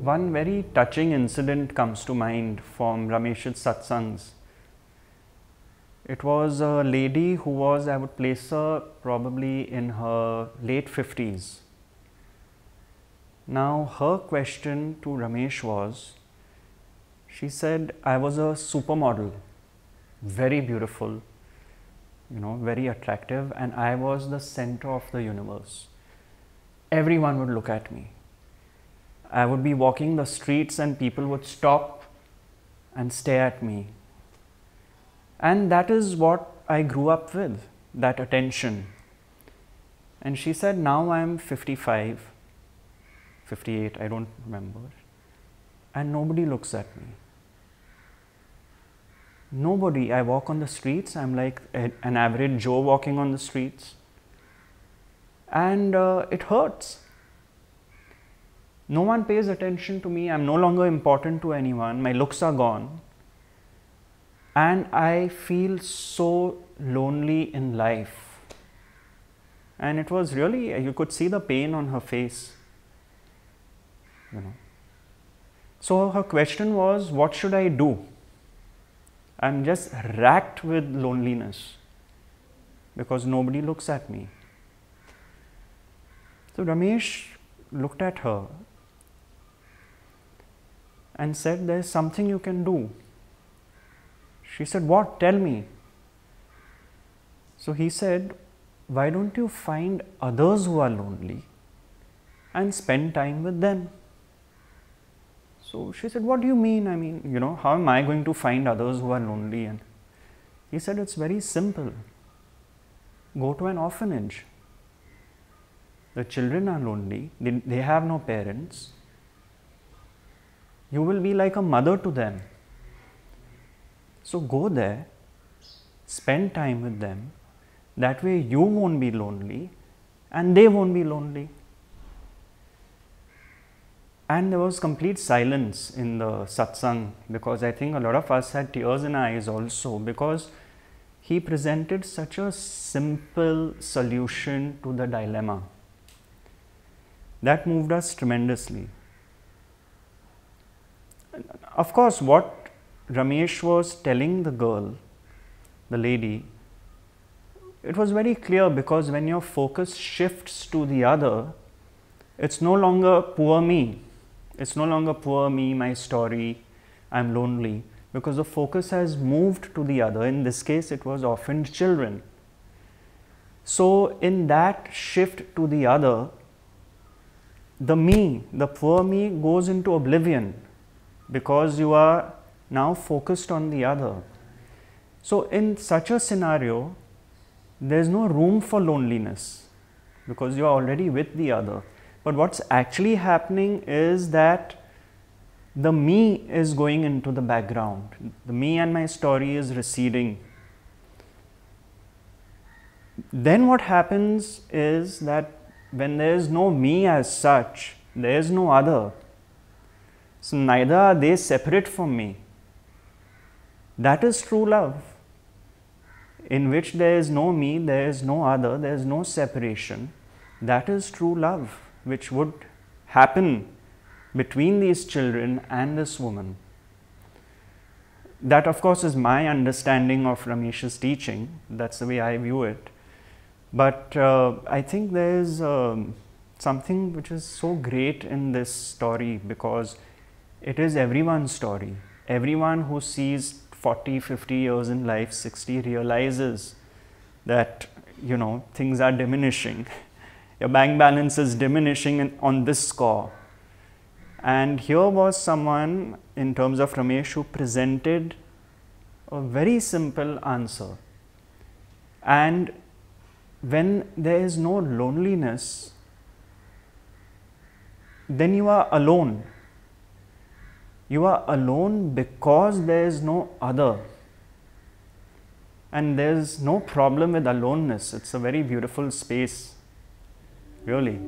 one very touching incident comes to mind from Ramesh's satsangs. It was a lady who was, I would place her probably in her late 50s. Now, her question to Ramesh was she said, I was a supermodel, very beautiful, you know, very attractive, and I was the center of the universe. Everyone would look at me. I would be walking the streets, and people would stop and stare at me and that is what I grew up with that attention. And she said, Now I am 55, 58, I don't remember, and nobody looks at me. Nobody. I walk on the streets, I'm like an average Joe walking on the streets, and uh, it hurts. No one pays attention to me. I'm no longer important to anyone. My looks are gone and I feel so lonely in life. And it was really, you could see the pain on her face. You know. So her question was, What should I do? I'm just racked with loneliness because nobody looks at me. So Ramesh looked at her and said, There's something you can do. She said, What? Tell me. So he said, Why don't you find others who are lonely and spend time with them? So she said, What do you mean? I mean, you know, how am I going to find others who are lonely? And he said, It's very simple. Go to an orphanage. The children are lonely, they, they have no parents. You will be like a mother to them. So go there, spend time with them. That way you won't be lonely and they won't be lonely. And there was complete silence in the satsang because I think a lot of us had tears in our eyes also because he presented such a simple solution to the dilemma. That moved us tremendously. Of course, what Ramesh was telling the girl, the lady, it was very clear because when your focus shifts to the other, it's no longer poor me. It's no longer poor me, my story, I'm lonely, because the focus has moved to the other. In this case, it was orphaned children. So, in that shift to the other, the me, the poor me, goes into oblivion because you are now focused on the other. So, in such a scenario, there is no room for loneliness because you are already with the other. But what's actually happening is that the me is going into the background. The me and my story is receding. Then what happens is that when there is no me as such, there is no other. So neither are they separate from me. That is true love, in which there is no me, there is no other, there is no separation. That is true love, which would happen between these children and this woman. That, of course, is my understanding of Ramesh's teaching. That's the way I view it. But uh, I think there is um, something which is so great in this story because it is everyone's story. Everyone who sees 40, 50 years in life, 60 realizes that you know things are diminishing. Your bank balance is diminishing in, on this score. And here was someone in terms of Ramesh who presented a very simple answer. And when there is no loneliness, then you are alone you are alone because there is no other. And there's no problem with aloneness. It's a very beautiful space, really.